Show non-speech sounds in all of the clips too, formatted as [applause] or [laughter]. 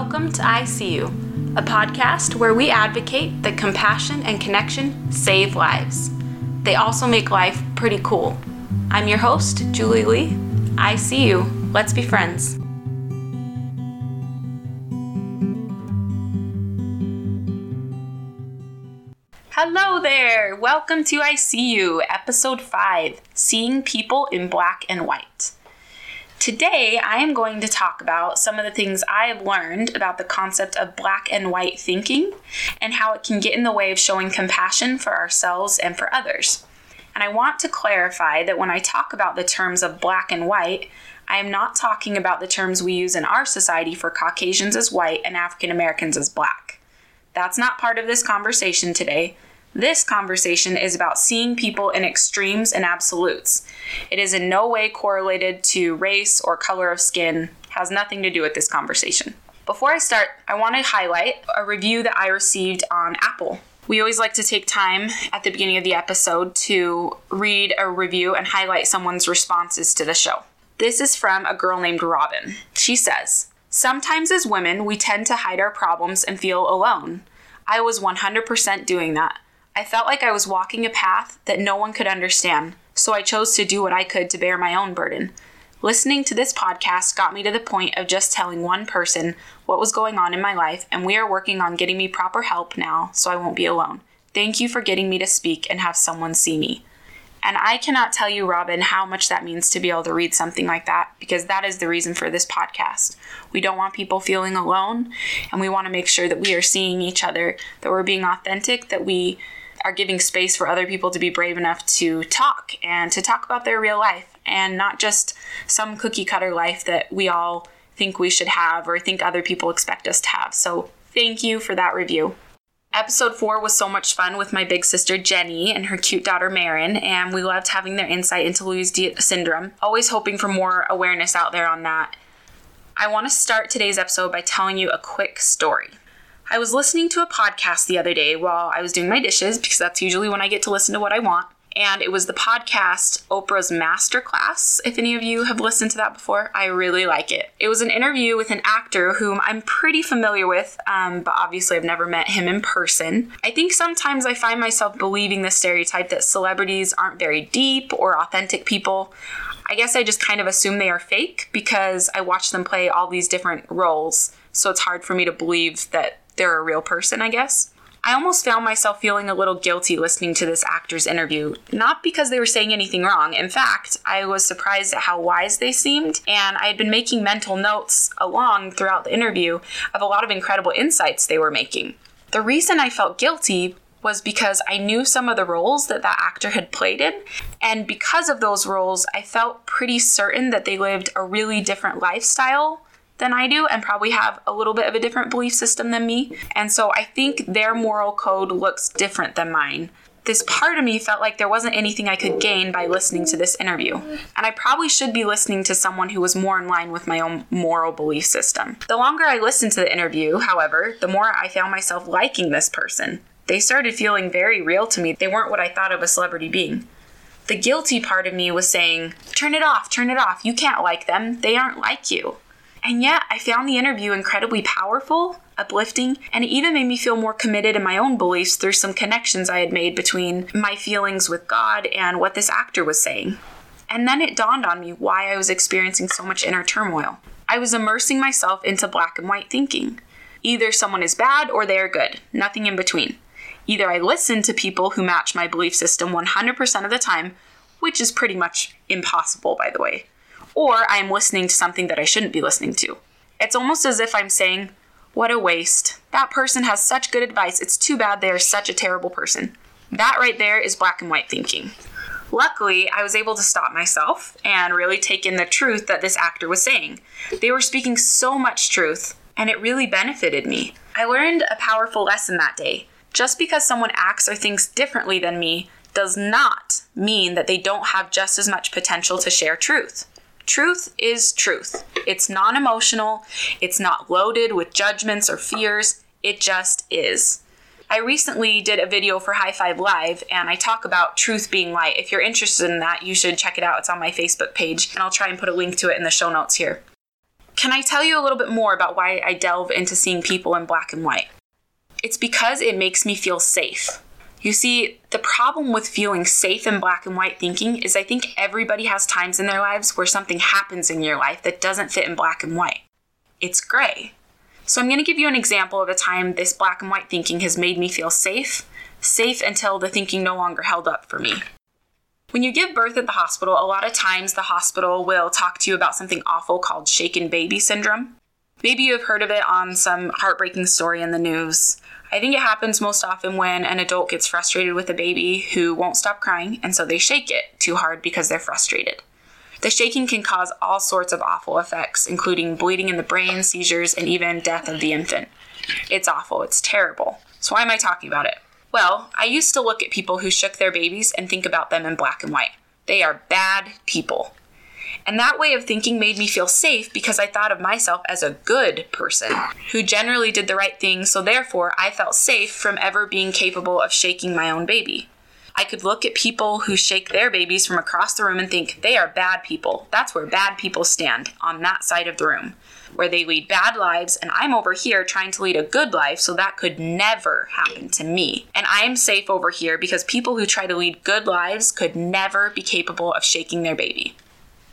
Welcome to ICU, a podcast where we advocate that compassion and connection save lives. They also make life pretty cool. I'm your host, Julie Lee. ICU. Let's be friends. Hello there! Welcome to ICU, episode 5 Seeing People in Black and White. Today, I am going to talk about some of the things I have learned about the concept of black and white thinking and how it can get in the way of showing compassion for ourselves and for others. And I want to clarify that when I talk about the terms of black and white, I am not talking about the terms we use in our society for Caucasians as white and African Americans as black. That's not part of this conversation today. This conversation is about seeing people in extremes and absolutes. It is in no way correlated to race or color of skin, has nothing to do with this conversation. Before I start, I want to highlight a review that I received on Apple. We always like to take time at the beginning of the episode to read a review and highlight someone's responses to the show. This is from a girl named Robin. She says, Sometimes as women, we tend to hide our problems and feel alone. I was 100% doing that. I felt like I was walking a path that no one could understand, so I chose to do what I could to bear my own burden. Listening to this podcast got me to the point of just telling one person what was going on in my life, and we are working on getting me proper help now so I won't be alone. Thank you for getting me to speak and have someone see me. And I cannot tell you, Robin, how much that means to be able to read something like that because that is the reason for this podcast. We don't want people feeling alone, and we want to make sure that we are seeing each other, that we're being authentic, that we are giving space for other people to be brave enough to talk and to talk about their real life and not just some cookie cutter life that we all think we should have or think other people expect us to have. So, thank you for that review. Episode 4 was so much fun with my big sister Jenny and her cute daughter Marin, and we loved having their insight into Dietz syndrome. Always hoping for more awareness out there on that. I want to start today's episode by telling you a quick story. I was listening to a podcast the other day while I was doing my dishes because that's usually when I get to listen to what I want. And it was the podcast Oprah's Masterclass. If any of you have listened to that before, I really like it. It was an interview with an actor whom I'm pretty familiar with, um, but obviously I've never met him in person. I think sometimes I find myself believing the stereotype that celebrities aren't very deep or authentic people. I guess I just kind of assume they are fake because I watch them play all these different roles. So it's hard for me to believe that they're a real person, I guess. I almost found myself feeling a little guilty listening to this actor's interview, not because they were saying anything wrong. In fact, I was surprised at how wise they seemed, and I had been making mental notes along throughout the interview of a lot of incredible insights they were making. The reason I felt guilty was because I knew some of the roles that that actor had played in, and because of those roles, I felt pretty certain that they lived a really different lifestyle than I do and probably have a little bit of a different belief system than me. And so I think their moral code looks different than mine. This part of me felt like there wasn't anything I could gain by listening to this interview. And I probably should be listening to someone who was more in line with my own moral belief system. The longer I listened to the interview, however, the more I found myself liking this person. They started feeling very real to me. They weren't what I thought of a celebrity being. The guilty part of me was saying, Turn it off, turn it off. You can't like them. They aren't like you. And yet, I found the interview incredibly powerful, uplifting, and it even made me feel more committed in my own beliefs through some connections I had made between my feelings with God and what this actor was saying. And then it dawned on me why I was experiencing so much inner turmoil. I was immersing myself into black and white thinking. Either someone is bad or they are good, nothing in between. Either I listen to people who match my belief system 100% of the time, which is pretty much impossible, by the way, or I'm listening to something that I shouldn't be listening to. It's almost as if I'm saying, What a waste. That person has such good advice. It's too bad they are such a terrible person. That right there is black and white thinking. Luckily, I was able to stop myself and really take in the truth that this actor was saying. They were speaking so much truth, and it really benefited me. I learned a powerful lesson that day. Just because someone acts or thinks differently than me does not mean that they don't have just as much potential to share truth. Truth is truth. It's non emotional, it's not loaded with judgments or fears, it just is. I recently did a video for High Five Live and I talk about truth being light. If you're interested in that, you should check it out. It's on my Facebook page and I'll try and put a link to it in the show notes here. can I tell you a little bit more about why I delve into seeing people in black and white? It's because it makes me feel safe. You see, the problem with feeling safe in black and white thinking is I think everybody has times in their lives where something happens in your life that doesn't fit in black and white. It's gray. So I'm going to give you an example of a time this black and white thinking has made me feel safe, safe until the thinking no longer held up for me. When you give birth at the hospital, a lot of times the hospital will talk to you about something awful called shaken baby syndrome. Maybe you have heard of it on some heartbreaking story in the news. I think it happens most often when an adult gets frustrated with a baby who won't stop crying, and so they shake it too hard because they're frustrated. The shaking can cause all sorts of awful effects, including bleeding in the brain, seizures, and even death of the infant. It's awful, it's terrible. So, why am I talking about it? Well, I used to look at people who shook their babies and think about them in black and white. They are bad people. And that way of thinking made me feel safe because I thought of myself as a good person who generally did the right thing, so therefore I felt safe from ever being capable of shaking my own baby. I could look at people who shake their babies from across the room and think they are bad people. That's where bad people stand, on that side of the room, where they lead bad lives, and I'm over here trying to lead a good life, so that could never happen to me. And I am safe over here because people who try to lead good lives could never be capable of shaking their baby.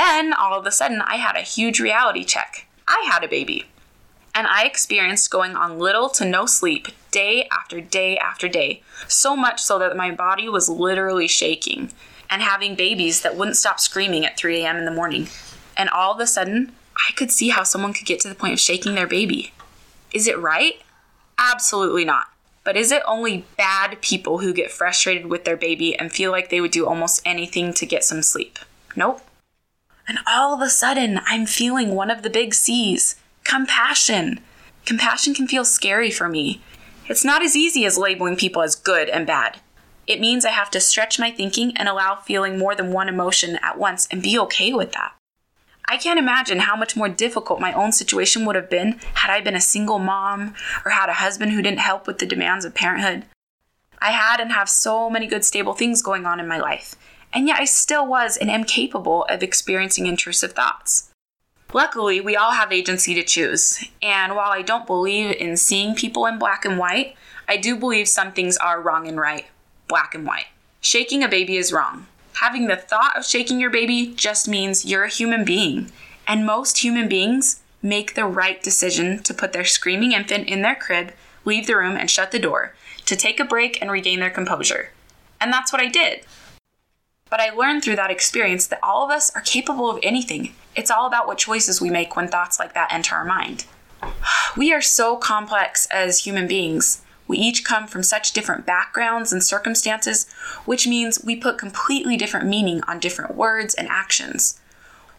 Then, all of a sudden, I had a huge reality check. I had a baby. And I experienced going on little to no sleep day after day after day, so much so that my body was literally shaking, and having babies that wouldn't stop screaming at 3 a.m. in the morning. And all of a sudden, I could see how someone could get to the point of shaking their baby. Is it right? Absolutely not. But is it only bad people who get frustrated with their baby and feel like they would do almost anything to get some sleep? Nope. And all of a sudden, I'm feeling one of the big C's compassion. Compassion can feel scary for me. It's not as easy as labeling people as good and bad. It means I have to stretch my thinking and allow feeling more than one emotion at once and be okay with that. I can't imagine how much more difficult my own situation would have been had I been a single mom or had a husband who didn't help with the demands of parenthood. I had and have so many good, stable things going on in my life, and yet I still was and am capable of experiencing intrusive thoughts. Luckily, we all have agency to choose, and while I don't believe in seeing people in black and white, I do believe some things are wrong and right, black and white. Shaking a baby is wrong. Having the thought of shaking your baby just means you're a human being, and most human beings make the right decision to put their screaming infant in their crib, leave the room, and shut the door, to take a break and regain their composure. And that's what I did. But I learned through that experience that all of us are capable of anything. It's all about what choices we make when thoughts like that enter our mind. [sighs] We are so complex as human beings. We each come from such different backgrounds and circumstances, which means we put completely different meaning on different words and actions.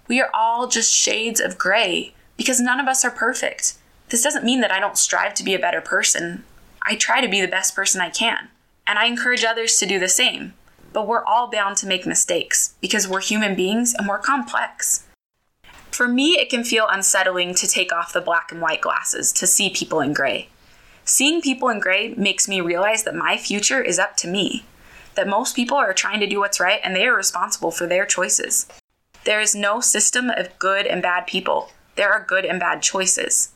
We are all just shades of gray because none of us are perfect. This doesn't mean that I don't strive to be a better person. I try to be the best person I can, and I encourage others to do the same but we're all bound to make mistakes because we're human beings and we're complex. For me, it can feel unsettling to take off the black and white glasses to see people in gray. Seeing people in gray makes me realize that my future is up to me, that most people are trying to do what's right and they are responsible for their choices. There is no system of good and bad people, there are good and bad choices.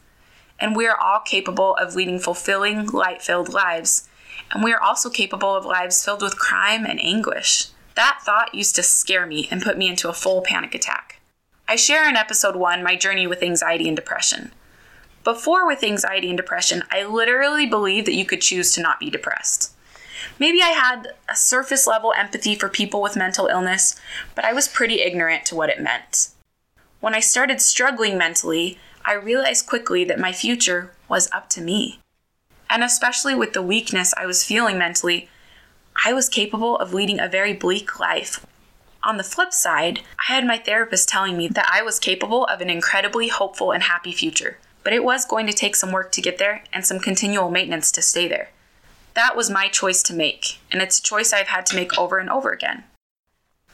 And we are all capable of leading fulfilling, light filled lives and we are also capable of lives filled with crime and anguish. That thought used to scare me and put me into a full panic attack. I share in episode 1 my journey with anxiety and depression. Before with anxiety and depression, I literally believed that you could choose to not be depressed. Maybe I had a surface level empathy for people with mental illness, but I was pretty ignorant to what it meant. When I started struggling mentally, I realized quickly that my future was up to me and especially with the weakness I was feeling mentally, I was capable of leading a very bleak life. On the flip side, I had my therapist telling me that I was capable of an incredibly hopeful and happy future, but it was going to take some work to get there and some continual maintenance to stay there. That was my choice to make, and it's a choice I've had to make over and over again.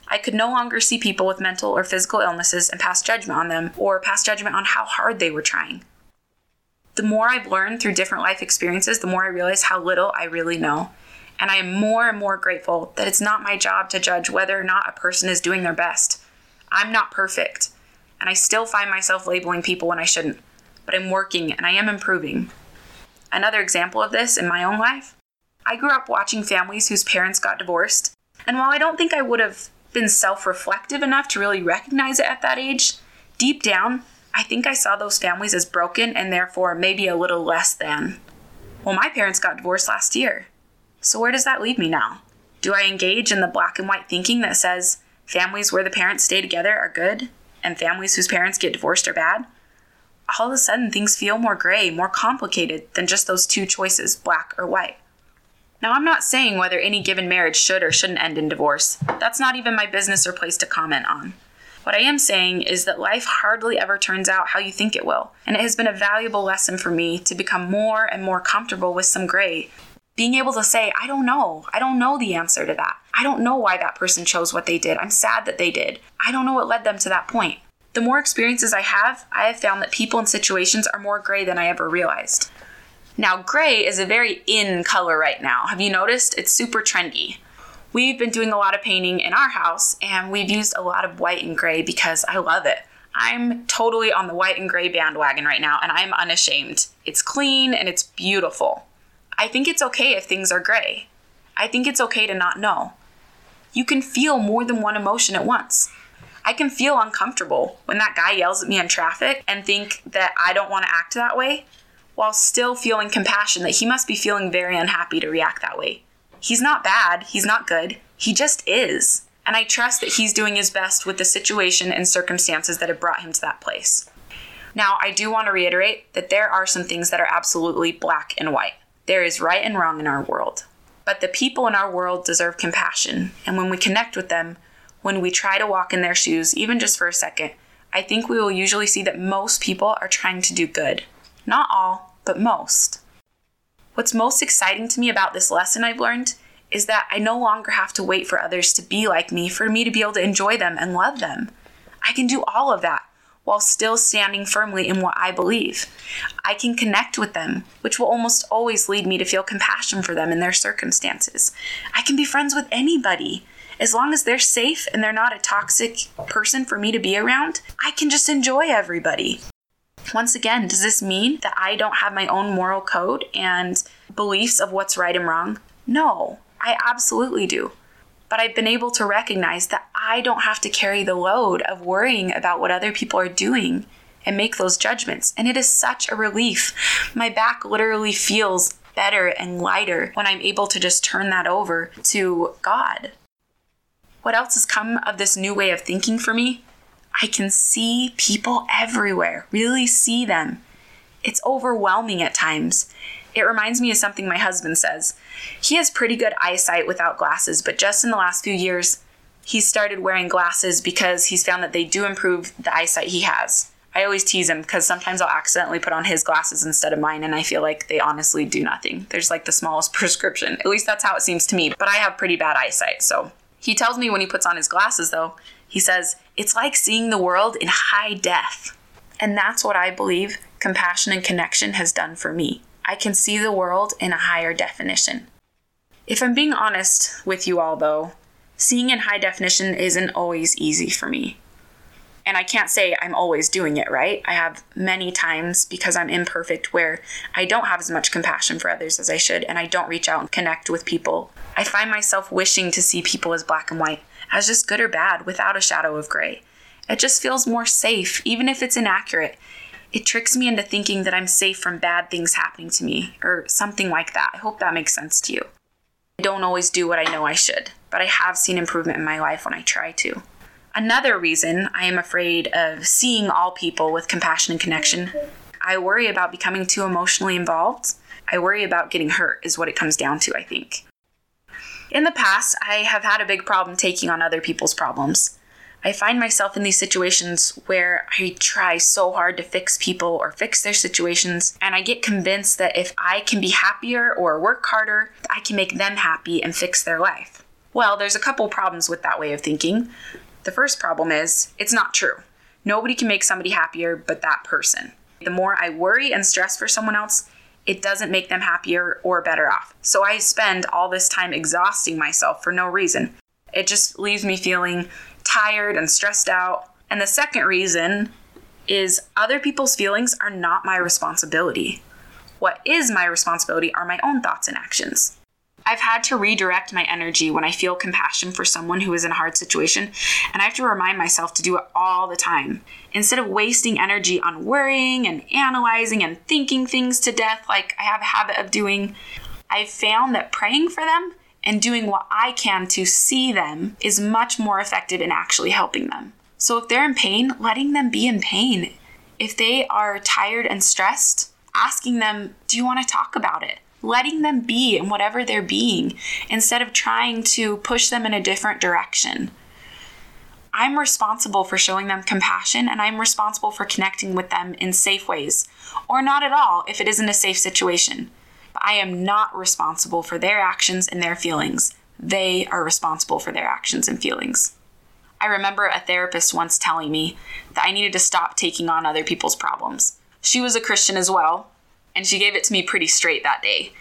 I could no longer see people with mental or physical illnesses and pass judgment on them or pass judgment on how hard they were trying the more I've learned through different life experiences, the more I realize how little I really know. And I am more and more grateful that it's not my job to judge whether or not a person is doing their best. I'm not perfect. and I still find myself labeling people when I shouldn't. But I'm working and I am improving. Another example of this in my own life I grew up watching families whose parents got divorced, and while I don't think I would have been self reflective enough to really recognize it at that age, deep down, I think I saw those families as broken and therefore maybe a little less than. Well, my parents got divorced last year. So where does that leave me now? Do I engage in the black and white thinking that says families where the parents stay together are good and families whose parents get divorced are bad? All of a sudden, things feel more gray, more complicated than just those two choices, black or white. Now, I'm not saying whether any given marriage should or shouldn't end in divorce. That's not even my business or place to comment on. What I am saying is that life hardly ever turns out how you think it will, and it has been a valuable lesson for me to become more and more comfortable with some gray. Being able to say, I don't know. I don't know the answer to that. I don't know why that person chose what they did. I'm sad that they did. I don't know what led them to that point. The more experiences I have, I have found that people and situations are more gray than I ever realized. Now, gray is a very in color right now. Have you noticed? It's super trendy. We've been doing a lot of painting in our house and we've used a lot of white and gray because I love it. I'm totally on the white and gray bandwagon right now and I'm unashamed. It's clean and it's beautiful. I think it's okay if things are gray. I think it's okay to not know. You can feel more than one emotion at once. I can feel uncomfortable when that guy yells at me in traffic and think that I don't want to act that way, while still feeling compassion that he must be feeling very unhappy to react that way. He's not bad, he's not good, he just is. And I trust that he's doing his best with the situation and circumstances that have brought him to that place. Now, I do want to reiterate that there are some things that are absolutely black and white. There is right and wrong in our world. But the people in our world deserve compassion, and when we connect with them, when we try to walk in their shoes, even just for a second, I think we will usually see that most people are trying to do good. Not all, but most. What's most exciting to me about this lesson I've learned is that I no longer have to wait for others to be like me for me to be able to enjoy them and love them. I can do all of that while still standing firmly in what I believe. I can connect with them, which will almost always lead me to feel compassion for them in their circumstances. I can be friends with anybody. As long as they're safe and they're not a toxic person for me to be around, I can just enjoy everybody. Once again, does this mean that I don't have my own moral code and beliefs of what's right and wrong? No, I absolutely do. But I've been able to recognize that I don't have to carry the load of worrying about what other people are doing and make those judgments. And it is such a relief. My back literally feels better and lighter when I'm able to just turn that over to God. What else has come of this new way of thinking for me? I can see people everywhere, really see them. It's overwhelming at times. It reminds me of something my husband says. He has pretty good eyesight without glasses, but just in the last few years, he's started wearing glasses because he's found that they do improve the eyesight he has. I always tease him because sometimes I'll accidentally put on his glasses instead of mine, and I feel like they honestly do nothing. There's like the smallest [laughs] prescription. At least that's how it seems to me, but I have pretty bad eyesight, so. He tells me when he puts on his glasses, though, he says, it's like seeing the world in high def. And that's what I believe compassion and connection has done for me. I can see the world in a higher definition. If I'm being honest with you all, though, seeing in high definition isn't always easy for me. And I can't say I'm always doing it right. I have many times because I'm imperfect where I don't have as much compassion for others as I should and I don't reach out and connect with people. I find myself wishing to see people as black and white as just good or bad without a shadow of gray. It just feels more safe, even if it's inaccurate. It tricks me into thinking that I'm safe from bad things happening to me, or something like that. I hope that makes sense to you. I don't always do what I know I should, but I have seen improvement in my life when I try to. Another reason I am afraid of seeing all people with compassion and connection, I worry about becoming too emotionally involved. I worry about getting hurt, is what it comes down to, I think. In the past, I have had a big problem taking on other people's problems. I find myself in these situations where I try so hard to fix people or fix their situations, and I get convinced that if I can be happier or work harder, I can make them happy and fix their life. Well, there's a couple problems with that way of thinking. The first problem is it's not true. Nobody can make somebody happier but that person. The more I worry and stress for someone else, it doesn't make them happier or better off. So I spend all this time exhausting myself for no reason. It just leaves me feeling tired and stressed out, And the second reason is other people's feelings are not my responsibility. What is my responsibility are my own thoughts and actions. I've had to redirect my energy when I feel compassion for someone who is in a hard situation, and I have to remind myself to do it all the time. Instead of wasting energy on worrying and analyzing and thinking things to death like I have a habit of doing, I've found that praying for them and doing what I can to see them is much more effective in actually helping them. So if they're in pain, letting them be in pain. If they are tired and stressed, asking them, Do you want to talk about it? Letting them be in whatever they're being instead of trying to push them in a different direction. I'm responsible for showing them compassion and I'm responsible for connecting with them in safe ways, or not at all if it isn't a safe situation. But I am not responsible for their actions and their feelings. They are responsible for their actions and feelings. I remember a therapist once telling me that I needed to stop taking on other people's problems. She was a Christian as well, and she gave it to me pretty straight that day.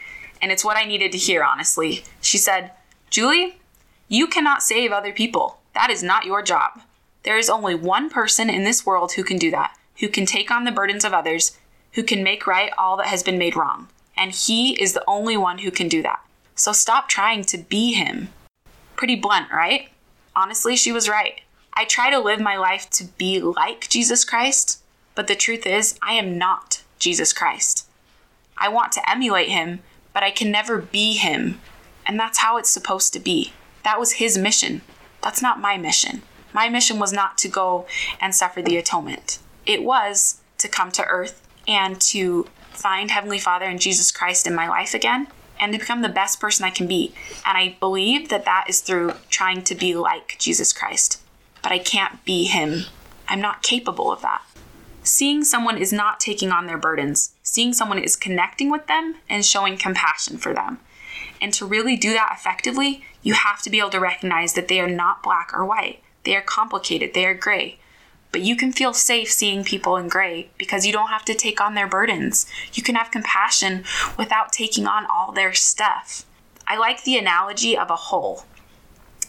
And it's what I needed to hear, honestly. She said, Julie, you cannot save other people. That is not your job. There is only one person in this world who can do that, who can take on the burdens of others, who can make right all that has been made wrong. And he is the only one who can do that. So stop trying to be him. Pretty blunt, right? Honestly, she was right. I try to live my life to be like Jesus Christ, but the truth is, I am not Jesus Christ. I want to emulate him, but I can never be him. And that's how it's supposed to be. That was his mission. That's not my mission. My mission was not to go and suffer the atonement, it was to come to earth and to find Heavenly Father and Jesus Christ in my life again and to become the best person I can be. And I believe that that is through trying to be like Jesus Christ. But I can't be him. I'm not capable of that. Seeing someone is not taking on their burdens. Seeing someone is connecting with them and showing compassion for them. And to really do that effectively, you have to be able to recognize that they are not black or white. They are complicated, they are gray. But you can feel safe seeing people in gray because you don't have to take on their burdens. You can have compassion without taking on all their stuff. I like the analogy of a hole.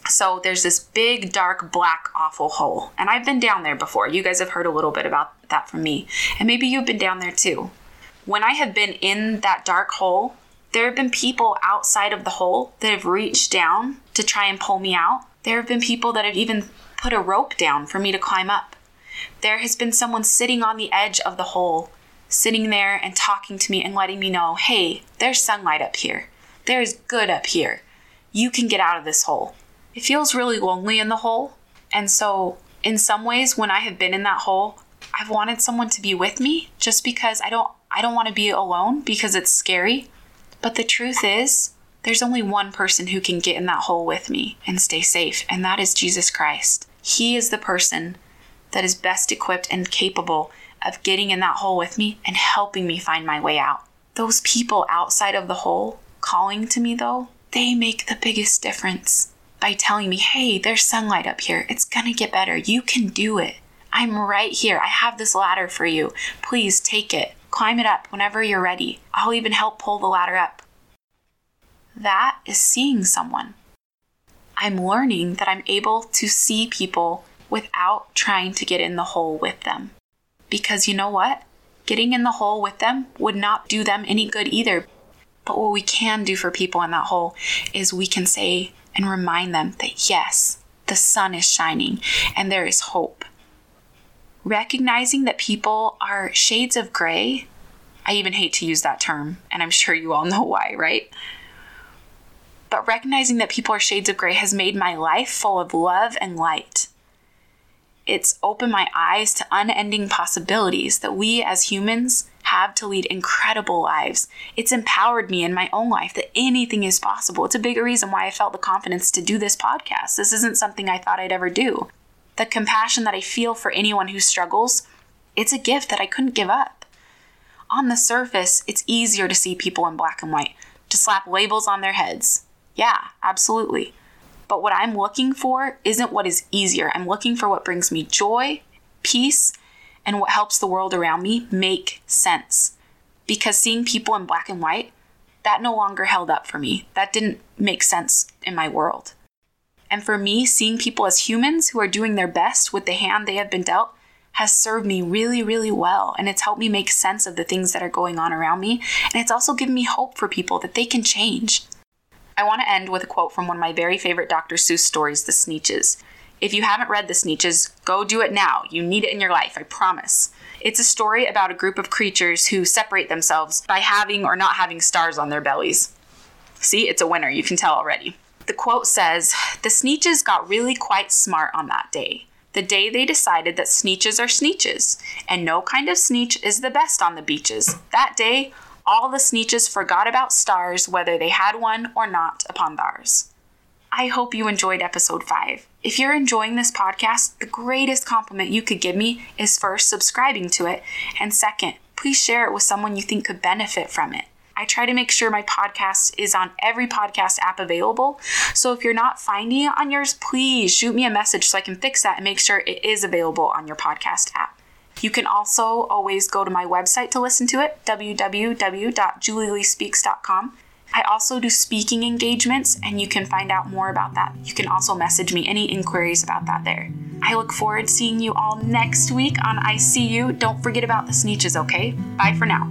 So there's this big, dark, black, awful hole. And I've been down there before. You guys have heard a little bit about that from me. And maybe you've been down there too. When I have been in that dark hole, there have been people outside of the hole that have reached down to try and pull me out. There have been people that have even put a rope down for me to climb up. There has been someone sitting on the edge of the hole, sitting there and talking to me and letting me know hey, there's sunlight up here. There's good up here. You can get out of this hole it feels really lonely in the hole. And so, in some ways, when I have been in that hole, I've wanted someone to be with me just because I don't I don't want to be alone because it's scary. But the truth is, there's only one person who can get in that hole with me and stay safe, and that is Jesus Christ. He is the person that is best equipped and capable of getting in that hole with me and helping me find my way out. Those people outside of the hole calling to me, though, they make the biggest difference by telling me, hey, there's sunlight up here. It's gonna get better. You can do it. I'm right here. I have this ladder for you. Please take it. Climb it up whenever you're ready. I'll even help pull the ladder up. That is seeing someone. I'm learning that I'm able to see people without trying to get in the hole with them. Because you know what? Getting in the hole with them would not do them any good either. But what we can do for people in that hole is we can say, and remind them that yes, the sun is shining and there is hope. Recognizing that people are shades of gray, I even hate to use that term, and I'm sure you all know why, right? But recognizing that people are shades of gray has made my life full of love and light. It's opened my eyes to unending possibilities that we as humans have to lead incredible lives. It's empowered me in my own life that anything is possible. It's a bigger reason why I felt the confidence to do this podcast. This isn't something I thought I'd ever do. The compassion that I feel for anyone who struggles, it's a gift that I couldn't give up. On the surface, it's easier to see people in black and white, to slap labels on their heads. Yeah, absolutely. But what I'm looking for isn't what is easier. I'm looking for what brings me joy, peace, and what helps the world around me make sense. Because seeing people in black and white, that no longer held up for me. That didn't make sense in my world. And for me, seeing people as humans who are doing their best with the hand they have been dealt has served me really, really well. And it's helped me make sense of the things that are going on around me. And it's also given me hope for people that they can change. I want to end with a quote from one of my very favorite Dr. Seuss stories, The Sneetches. If you haven't read The Sneetches, go do it now. You need it in your life, I promise. It's a story about a group of creatures who separate themselves by having or not having stars on their bellies. See, it's a winner, you can tell already. The quote says The Sneetches got really quite smart on that day the day they decided that sneetches are sneetches, and no kind of sneetch is the best on the beaches. That day, all the sneetches forgot about stars, whether they had one or not upon theirs. I hope you enjoyed episode 5. If you're enjoying this podcast, the greatest compliment you could give me is first subscribing to it, and second, please share it with someone you think could benefit from it. I try to make sure my podcast is on every podcast app available. So if you're not finding it on yours, please shoot me a message so I can fix that and make sure it is available on your podcast app. You can also always go to my website to listen to it, www.julieleespeaks.com. I also do speaking engagements, and you can find out more about that. You can also message me any inquiries about that there. I look forward to seeing you all next week on I See You. Don't forget about the sneetches, okay? Bye for now.